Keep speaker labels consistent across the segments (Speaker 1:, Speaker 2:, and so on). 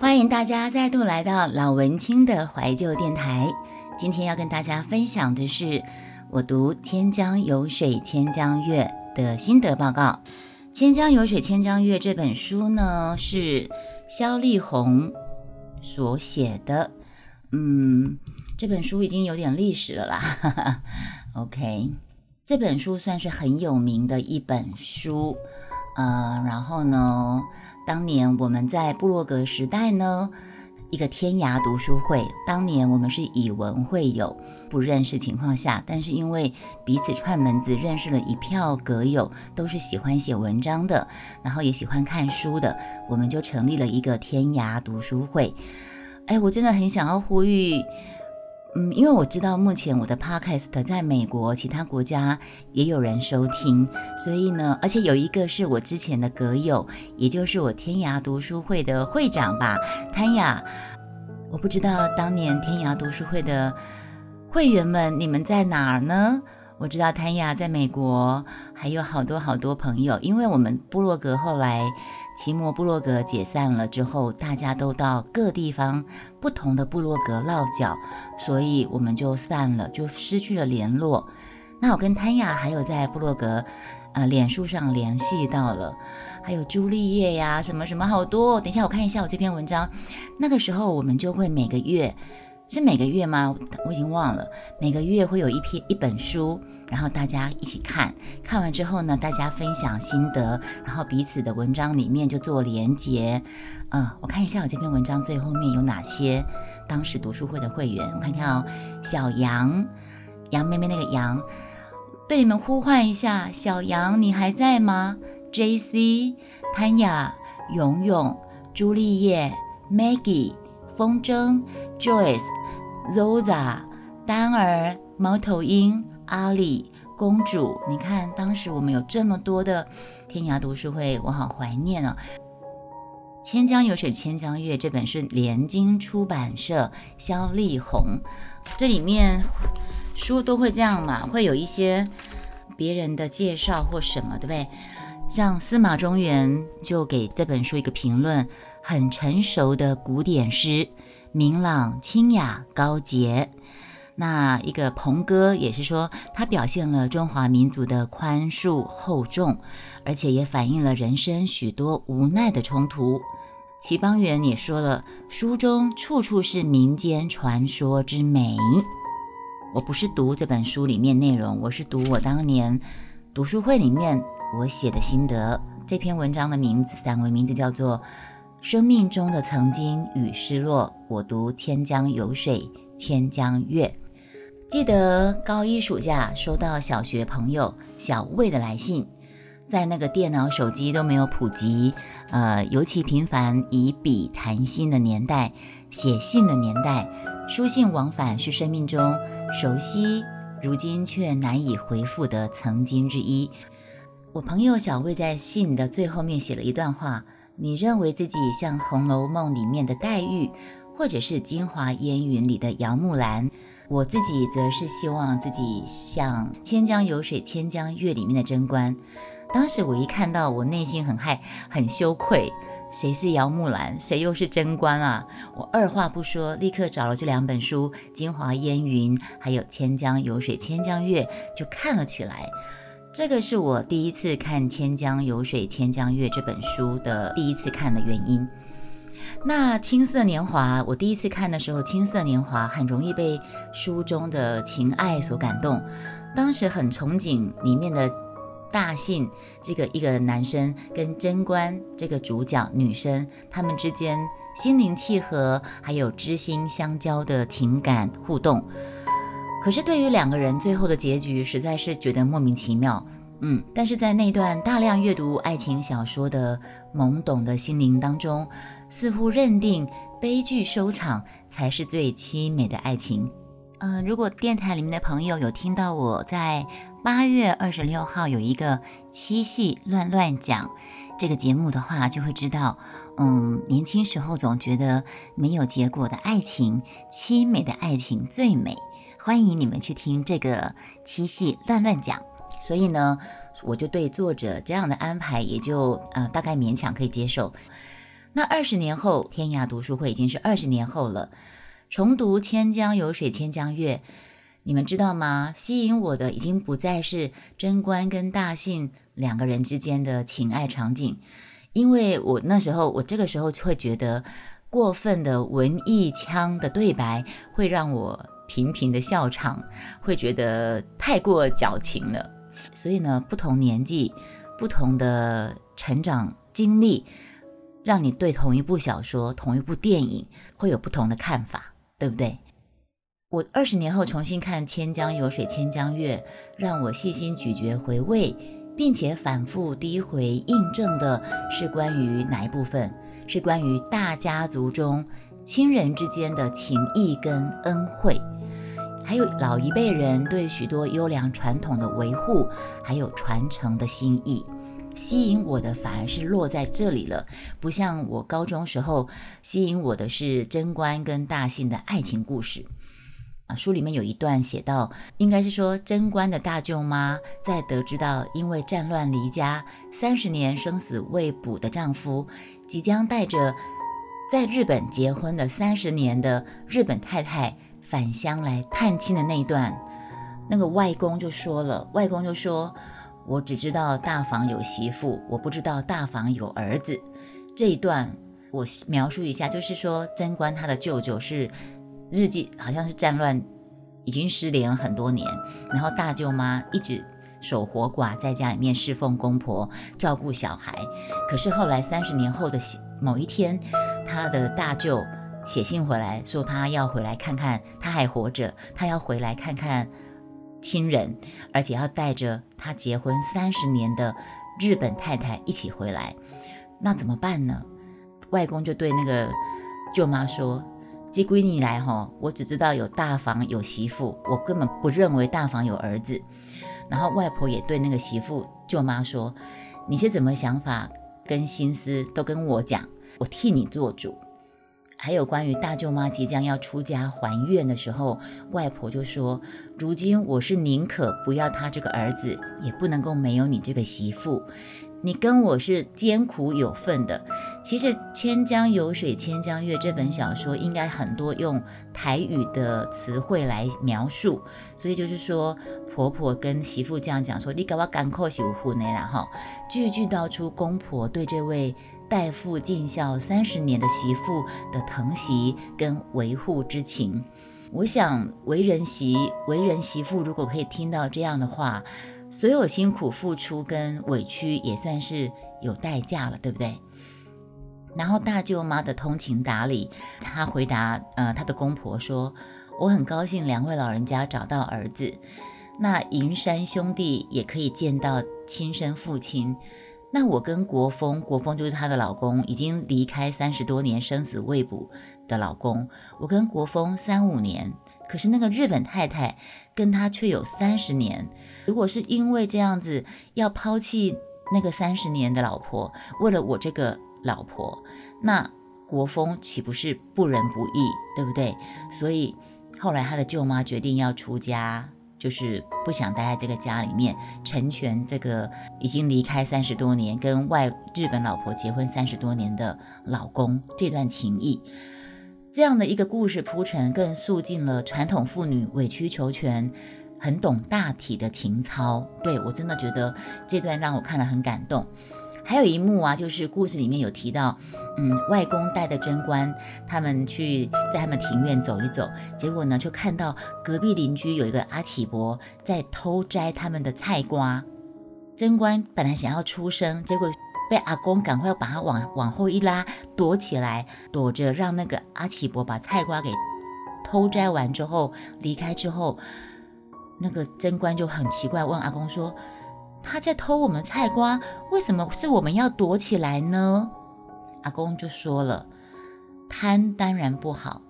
Speaker 1: 欢迎大家再度来到老文青的怀旧电台。今天要跟大家分享的是我读《千江有水千江月》的心得报告。《千江有水千江月》这本书呢，是萧丽红所写的。嗯，这本书已经有点历史了啦。OK，这本书算是很有名的一本书。呃，然后呢，当年我们在布洛格时代呢。一个天涯读书会，当年我们是以文会友，不认识情况下，但是因为彼此串门子，认识了一票阁友，都是喜欢写文章的，然后也喜欢看书的，我们就成立了一个天涯读书会。哎，我真的很想要呼吁。嗯，因为我知道目前我的 podcast 在美国其他国家也有人收听，所以呢，而且有一个是我之前的阁友，也就是我天涯读书会的会长吧，潘雅。我不知道当年天涯读书会的会员们，你们在哪儿呢？我知道谭雅在美国，还有好多好多朋友，因为我们部落格后来。奇摩部落格解散了之后，大家都到各地方不同的部落格落脚，所以我们就散了，就失去了联络。那我跟谭雅还有在部落格，呃，脸书上联系到了，还有朱丽叶呀，什么什么好多。等一下我看一下我这篇文章，那个时候我们就会每个月。是每个月吗？我已经忘了。每个月会有一篇一本书，然后大家一起看。看完之后呢，大家分享心得，然后彼此的文章里面就做连结。嗯，我看一下我这篇文章最后面有哪些当时读书会的会员。我看看哦，小杨，杨妹妹那个杨，对你们呼唤一下，小杨你还在吗？J C、潘雅、勇勇、朱丽叶、Maggie、风筝、Joyce。Zoza、丹儿、猫头鹰、阿里、公主，你看，当时我们有这么多的天涯读书会，我好怀念啊！《千江有水千江月》这本是联经出版社肖丽红，这里面书都会这样嘛，会有一些别人的介绍或什么，对不对？像司马中原就给这本书一个评论，很成熟的古典诗。明朗、清雅、高洁。那一个鹏哥也是说，他表现了中华民族的宽恕厚重，而且也反映了人生许多无奈的冲突。齐邦媛也说了，书中处处是民间传说之美。我不是读这本书里面内容，我是读我当年读书会里面我写的心得。这篇文章的名字，散文名字叫做。生命中的曾经与失落，我读《千江有水千江月》。记得高一暑假收到小学朋友小魏的来信，在那个电脑、手机都没有普及，呃，尤其频繁以笔谈心的年代，写信的年代，书信往返是生命中熟悉，如今却难以回复的曾经之一。我朋友小魏在信的最后面写了一段话。你认为自己像《红楼梦》里面的黛玉，或者是《京华烟云》里的姚木兰？我自己则是希望自己像《千江有水千江月》里面的贞观。当时我一看到，我内心很害、很羞愧。谁是姚木兰？谁又是贞观啊？我二话不说，立刻找了这两本书《京华烟云》还有《千江有水千江月》，就看了起来。这个是我第一次看《千江有水千江月》这本书的第一次看的原因。那《青涩年华》，我第一次看的时候，《青涩年华》很容易被书中的情爱所感动。当时很憧憬里面的大信这个一个男生跟贞观这个主角女生他们之间心灵契合，还有知心相交的情感互动。可是对于两个人最后的结局，实在是觉得莫名其妙。嗯，但是在那段大量阅读爱情小说的懵懂的心灵当中，似乎认定悲剧收场才是最凄美的爱情。嗯，如果电台里面的朋友有听到我在八月二十六号有一个七夕乱乱讲这个节目的话，就会知道，嗯，年轻时候总觉得没有结果的爱情，凄美的爱情最美。欢迎你们去听这个七夕乱乱讲，所以呢，我就对作者这样的安排也就呃大概勉强可以接受。那二十年后，天涯读书会已经是二十年后了。重读《千江有水千江月》，你们知道吗？吸引我的已经不再是贞观跟大信两个人之间的情爱场景，因为我那时候，我这个时候会觉得过分的文艺腔的对白会让我频频的笑场，会觉得太过矫情了。所以呢，不同年纪、不同的成长经历，让你对同一部小说、同一部电影会有不同的看法。对不对？我二十年后重新看《千江有水千江月》，让我细心咀嚼回味，并且反复低回印证的是关于哪一部分？是关于大家族中亲人之间的情谊跟恩惠，还有老一辈人对许多优良传统的维护还有传承的心意。吸引我的反而是落在这里了，不像我高中时候吸引我的是贞观跟大信的爱情故事啊。书里面有一段写到，应该是说贞观的大舅妈在得知到因为战乱离家三十年生死未卜的丈夫即将带着在日本结婚的三十年的日本太太返乡来探亲的那一段，那个外公就说了，外公就说。我只知道大房有媳妇，我不知道大房有儿子。这一段我描述一下，就是说贞观他的舅舅是日记，好像是战乱已经失联了很多年，然后大舅妈一直守活寡，在家里面侍奉公婆，照顾小孩。可是后来三十年后的某一天，他的大舅写信回来说，他要回来看看，他还活着，他要回来看看。亲人，而且要带着他结婚三十年的日本太太一起回来，那怎么办呢？外公就对那个舅妈说：“这闺女来哈，我只知道有大房有媳妇，我根本不认为大房有儿子。”然后外婆也对那个媳妇舅妈说：“你是怎么想法跟心思都跟我讲，我替你做主。”还有关于大舅妈即将要出家还愿的时候，外婆就说：“如今我是宁可不要他这个儿子，也不能够没有你这个媳妇。你跟我是艰苦有份的。其实《千江有水千江月》这本小说应该很多用台语的词汇来描述，所以就是说婆婆跟媳妇这样讲说：‘你给我赶快媳妇呢？’然后句句道出公婆对这位。”代父尽孝三十年的媳妇的疼惜跟维护之情，我想为人媳、为人媳妇，如果可以听到这样的话，所有辛苦付出跟委屈也算是有代价了，对不对？然后大舅妈的通情达理，她回答，呃，她的公婆说：“我很高兴两位老人家找到儿子，那银山兄弟也可以见到亲生父亲。”那我跟国风，国风就是她的老公，已经离开三十多年，生死未卜的老公。我跟国风三五年，可是那个日本太太跟他却有三十年。如果是因为这样子要抛弃那个三十年的老婆，为了我这个老婆，那国风岂不是不仁不义，对不对？所以后来他的舅妈决定要出家。就是不想待在这个家里面，成全这个已经离开三十多年、跟外日本老婆结婚三十多年的老公这段情谊，这样的一个故事铺陈，更诉尽了传统妇女委曲求全、很懂大体的情操。对我真的觉得这段让我看了很感动。还有一幕啊，就是故事里面有提到，嗯，外公带的贞观他们去在他们庭院走一走，结果呢，就看到隔壁邻居有一个阿启伯在偷摘他们的菜瓜。贞观本来想要出声，结果被阿公赶快把他往往后一拉，躲起来，躲着让那个阿启伯把菜瓜给偷摘完之后离开之后，那个贞观就很奇怪，问阿公说。他在偷我们菜瓜，为什么是我们要躲起来呢？阿公就说了，贪当然不好，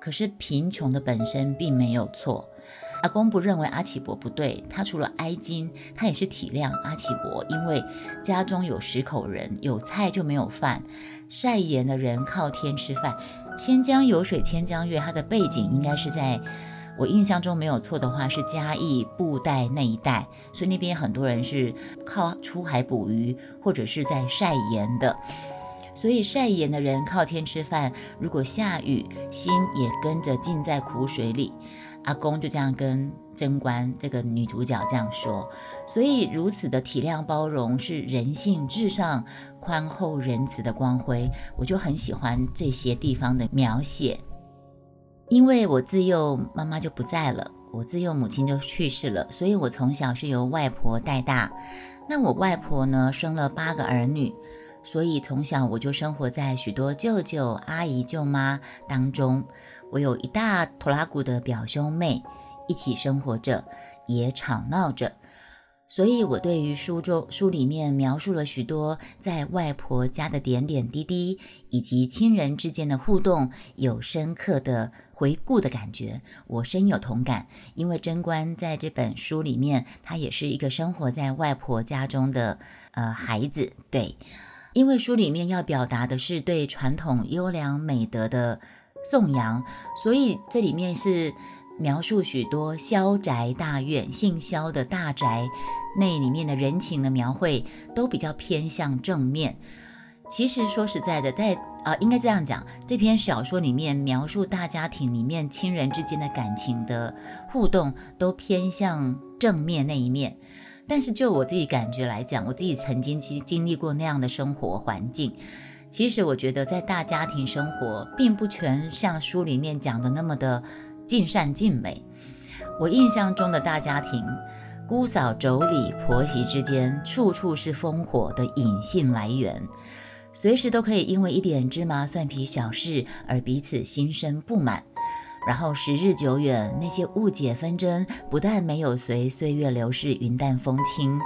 Speaker 1: 可是贫穷的本身并没有错。阿公不认为阿启伯不对，他除了哀金，他也是体谅阿启伯，因为家中有十口人，有菜就没有饭，晒盐的人靠天吃饭。千江有水千江月，它的背景应该是在。我印象中没有错的话，是嘉义布袋那一带，所以那边很多人是靠出海捕鱼或者是在晒盐的。所以晒盐的人靠天吃饭，如果下雨，心也跟着浸在苦水里。阿公就这样跟贞观这个女主角这样说，所以如此的体谅包容是人性至上、宽厚仁慈的光辉，我就很喜欢这些地方的描写。因为我自幼妈妈就不在了，我自幼母亲就去世了，所以我从小是由外婆带大。那我外婆呢，生了八个儿女。所以从小我就生活在许多舅舅、阿姨、舅妈当中。我有一大拖拉古的表兄妹，一起生活着，也吵闹着。所以，我对于书中书里面描述了许多在外婆家的点点滴滴，以及亲人之间的互动，有深刻的回顾的感觉。我深有同感，因为贞观在这本书里面，他也是一个生活在外婆家中的呃孩子，对。因为书里面要表达的是对传统优良美德的颂扬，所以这里面是描述许多萧宅大院，姓萧的大宅，那里面的人情的描绘都比较偏向正面。其实说实在的，在啊，应该这样讲，这篇小说里面描述大家庭里面亲人之间的感情的互动，都偏向正面那一面。但是就我自己感觉来讲，我自己曾经其实经历过那样的生活环境。其实我觉得在大家庭生活，并不全像书里面讲的那么的尽善尽美。我印象中的大家庭，姑嫂妯娌婆媳之间，处处是烽火的隐性来源，随时都可以因为一点芝麻蒜皮小事而彼此心生不满。然后时日久远，那些误解纷争不但没有随岁月流逝云淡风轻，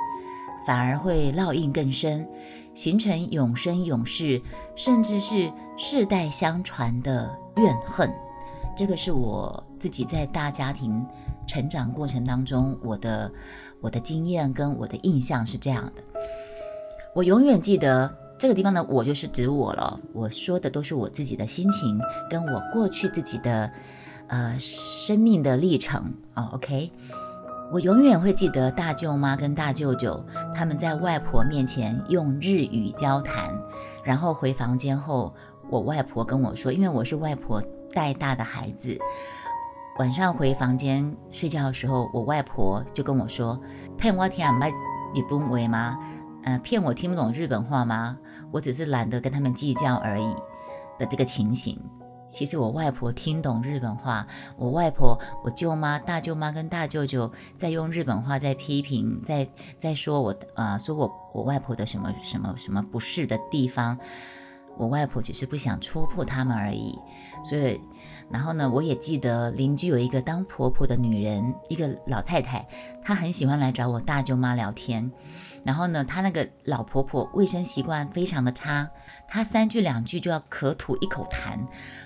Speaker 1: 反而会烙印更深，形成永生永世，甚至是世代相传的怨恨。这个是我自己在大家庭成长过程当中，我的我的经验跟我的印象是这样的。我永远记得这个地方的我就是指我了，我说的都是我自己的心情，跟我过去自己的。呃，生命的历程哦，OK，我永远会记得大舅妈跟大舅舅他们在外婆面前用日语交谈，然后回房间后，我外婆跟我说，因为我是外婆带大的孩子，晚上回房间睡觉的时候，我外婆就跟我说：“骗我听不日本话吗？呃，骗我听不懂日本话吗？我只是懒得跟他们计较而已的这个情形。”其实我外婆听懂日本话，我外婆、我舅妈、大舅妈跟大舅舅在用日本话在批评，在在说我呃说我我外婆的什么什么什么不是的地方，我外婆只是不想戳破他们而已。所以，然后呢，我也记得邻居有一个当婆婆的女人，一个老太太，她很喜欢来找我大舅妈聊天。然后呢，她那个老婆婆卫生习惯非常的差，她三句两句就要咳吐一口痰。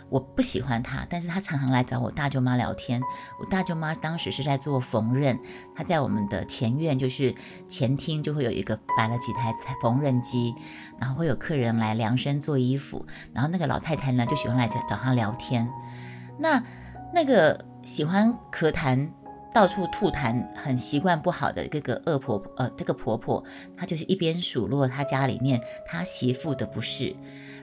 Speaker 1: 我不喜欢她，但是她常常来找我大舅妈聊天。我大舅妈当时是在做缝纫，她在我们的前院，就是前厅，就会有一个摆了几台缝纫机，然后会有客人来量身做衣服。然后那个老太太呢，就喜欢来找找她聊天。那那个喜欢咳痰。到处吐痰，很习惯不好的这个恶婆婆，呃，这个婆婆，她就是一边数落她家里面她媳妇的不是，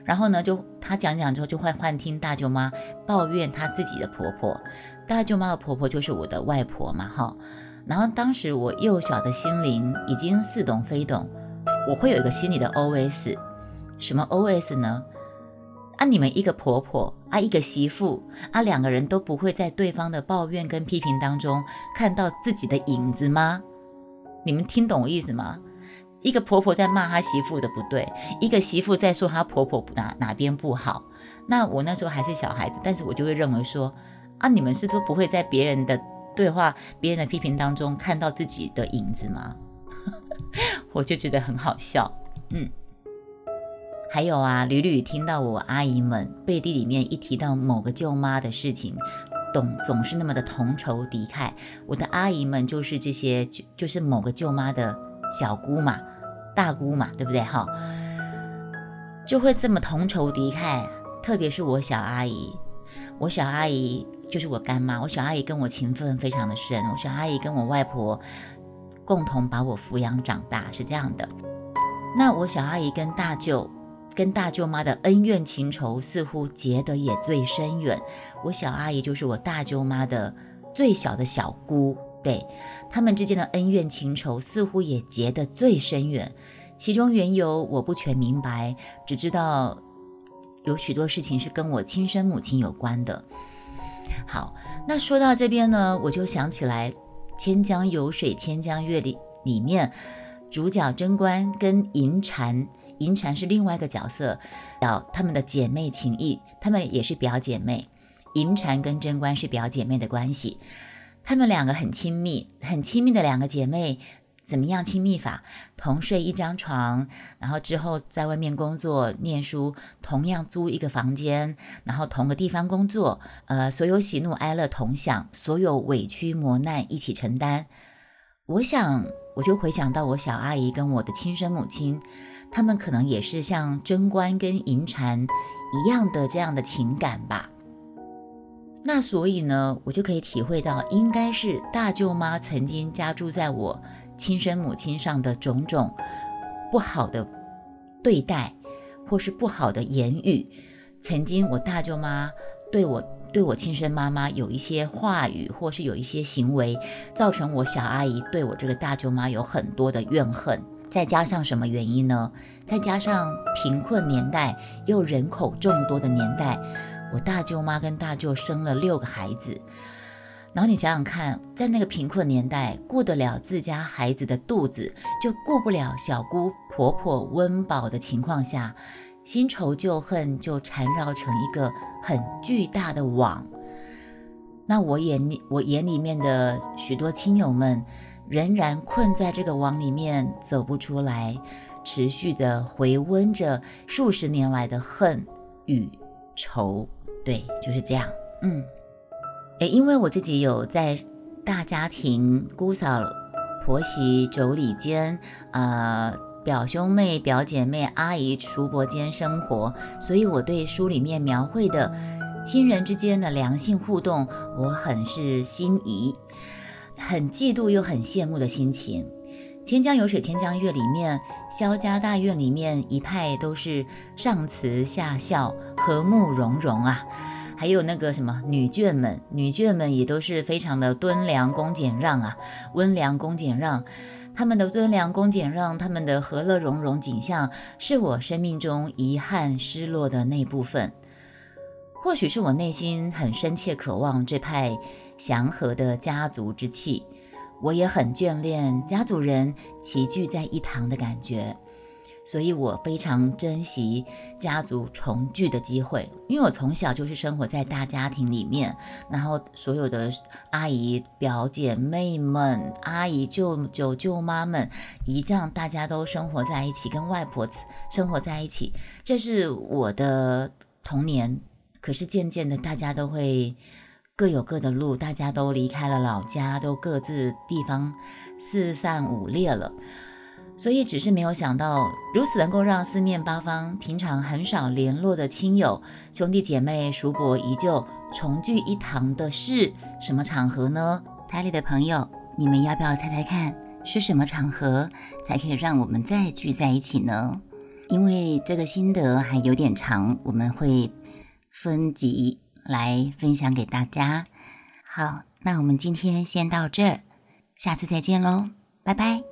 Speaker 1: 然后呢，就她讲讲之后，就会幻听大舅妈抱怨她自己的婆婆，大舅妈的婆婆就是我的外婆嘛，哈。然后当时我幼小的心灵已经似懂非懂，我会有一个心里的 OS，什么 OS 呢？啊，你们一个婆婆啊，一个媳妇啊，两个人都不会在对方的抱怨跟批评当中看到自己的影子吗？你们听懂我意思吗？一个婆婆在骂她媳妇的不对，一个媳妇在说她婆婆哪哪边不好。那我那时候还是小孩子，但是我就会认为说，啊，你们是不是不会在别人的对话、别人的批评当中看到自己的影子吗？我就觉得很好笑，嗯。还有啊，屡屡听到我阿姨们背地里面一提到某个舅妈的事情，总总是那么的同仇敌忾。我的阿姨们就是这些，就就是某个舅妈的小姑嘛、大姑嘛，对不对？哈，就会这么同仇敌忾。特别是我小阿姨，我小阿姨就是我干妈，我小阿姨跟我情分非常的深。我小阿姨跟我外婆共同把我抚养长大，是这样的。那我小阿姨跟大舅。跟大舅妈的恩怨情仇似乎结得也最深远。我小阿姨就是我大舅妈的最小的小姑，对他们之间的恩怨情仇似乎也结得最深远。其中缘由我不全明白，只知道有许多事情是跟我亲生母亲有关的。好，那说到这边呢，我就想起来《千江有水千江月》里里面主角贞观跟银蟾。银蝉是另外一个角色，表她们的姐妹情谊，她们也是表姐妹。银蝉跟贞观是表姐妹的关系，她们两个很亲密，很亲密的两个姐妹，怎么样亲密法？同睡一张床，然后之后在外面工作念书，同样租一个房间，然后同个地方工作，呃，所有喜怒哀乐同享，所有委屈磨难一起承担。我想，我就回想到我小阿姨跟我的亲生母亲。他们可能也是像贞观跟银蟾一样的这样的情感吧。那所以呢，我就可以体会到，应该是大舅妈曾经加注在我亲生母亲上的种种不好的对待，或是不好的言语。曾经我大舅妈对我对我亲生妈妈有一些话语，或是有一些行为，造成我小阿姨对我这个大舅妈有很多的怨恨。再加上什么原因呢？再加上贫困年代又人口众多的年代，我大舅妈跟大舅生了六个孩子。然后你想想看，在那个贫困年代，顾得了自家孩子的肚子，就顾不了小姑婆婆温饱的情况下，新仇旧恨就缠绕成一个很巨大的网。那我眼里，我眼里面的许多亲友们。仍然困在这个网里面走不出来，持续的回温着数十年来的恨与仇。对，就是这样。嗯，诶，因为我自己有在大家庭、姑嫂、婆媳妯娌间，呃，表兄妹、表姐妹、阿姨、叔伯间生活，所以我对书里面描绘的亲人之间的良性互动，我很是心仪。很嫉妒又很羡慕的心情，《千江有水千江月》里面，萧家大院里面一派都是上慈下孝、和睦融融啊。还有那个什么女眷们，女眷们也都是非常的敦良恭俭让啊，温良恭俭让。他们的敦良恭俭让，他们的和乐融融景象，是我生命中遗憾失落的那部分。或许是我内心很深切渴望这派。祥和的家族之气，我也很眷恋家族人齐聚在一堂的感觉，所以我非常珍惜家族重聚的机会。因为我从小就是生活在大家庭里面，然后所有的阿姨、表姐妹们、阿姨、舅舅、舅妈们、姨丈，大家都生活在一起，跟外婆生活在一起，这是我的童年。可是渐渐的，大家都会。各有各的路，大家都离开了老家，都各自地方四散五裂了。所以，只是没有想到，如此能够让四面八方平常很少联络的亲友、兄弟姐妹、叔伯姨舅重聚一堂的是什么场合呢？台里的朋友，你们要不要猜猜看，是什么场合才可以让我们再聚在一起呢？因为这个心得还有点长，我们会分集。来分享给大家。好，那我们今天先到这儿，下次再见喽，拜拜。